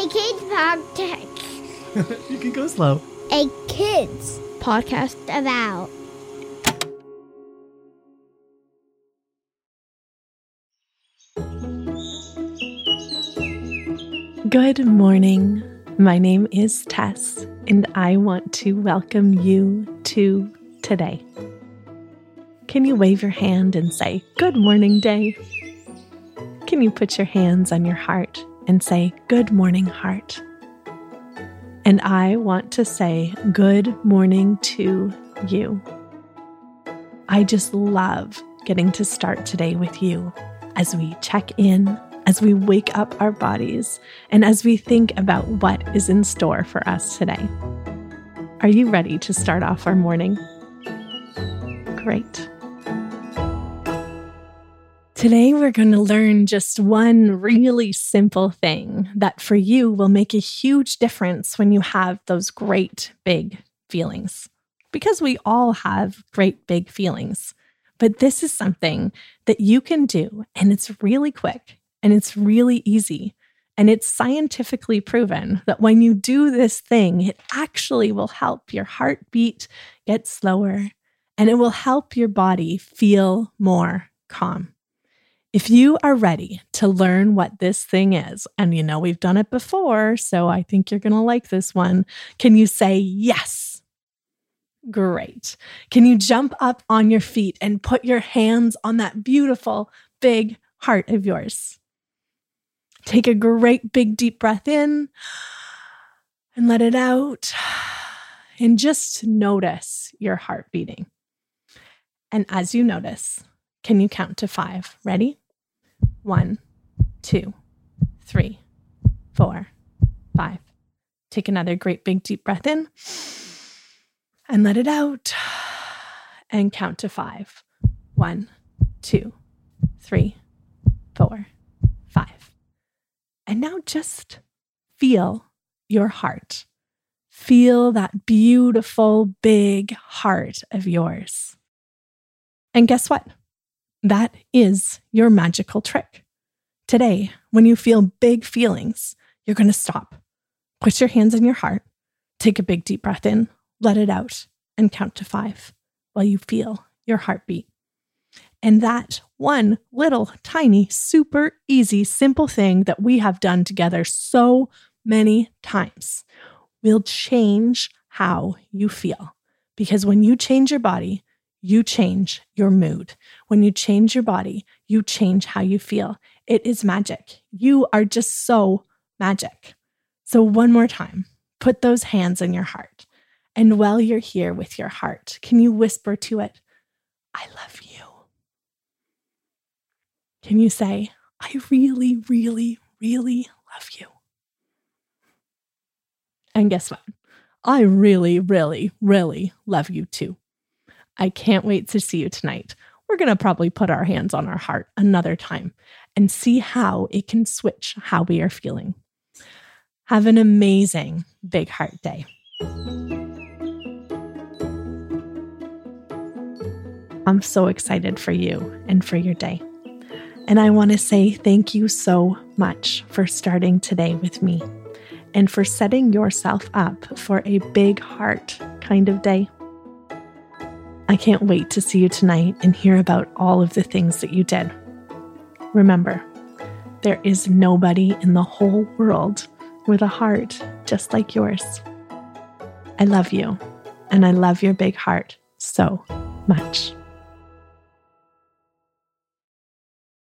A kids podcast. you can go slow. A kids podcast about. Good morning. My name is Taes, and I want to welcome you to today. Can you wave your hand and say, Good morning, day? Can you put your hands on your heart and say, Good morning, heart? And I want to say, Good morning to you. I just love getting to start today with you as we check in as we wake up our bodies and as we think about what is in store for us today. Are you ready to start off our morning? Great. Today, we're going to learn just one really simple thing that for you will make a huge difference when you have those great big feelings. Because we all have great big feelings. But this is something that you can do, and it's really quick and it's really easy. And it's scientifically proven that when you do this thing, it actually will help your heartbeat get slower and it will help your body feel more calm. If you are ready to learn what this thing is, and you know we've done it before, so I think you're going to like this one, can you say yes? Great. Can you jump up on your feet and put your hands on that beautiful big heart of yours? Take a great big deep breath in and let it out. And just notice your heart beating. And as you notice, can you count to five? Ready? One, two, three, four, five. Take another great big deep breath in and let it out. And count to five. One, two, three, four, and now just feel your heart. Feel that beautiful, big heart of yours. And guess what? That is your magical trick. Today, when you feel big feelings, you're going to stop. Put your hands on your heart, take a big deep breath in, let it out, and count to five while you feel your heartbeat. And that one little tiny, super easy, simple thing that we have done together so many times will change how you feel. Because when you change your body, you change your mood. When you change your body, you change how you feel. It is magic. You are just so magic. So, one more time, put those hands in your heart. And while you're here with your heart, can you whisper to it, I love you? Can you say, I really, really, really love you? And guess what? I really, really, really love you too. I can't wait to see you tonight. We're going to probably put our hands on our heart another time and see how it can switch how we are feeling. Have an amazing Big Heart Day. I'm so excited for you and for your day. And I want to say thank you so much for starting today with me and for setting yourself up for a big heart kind of day. I can't wait to see you tonight and hear about all of the things that you did. Remember, there is nobody in the whole world with a heart just like yours. I love you, and I love your big heart so much.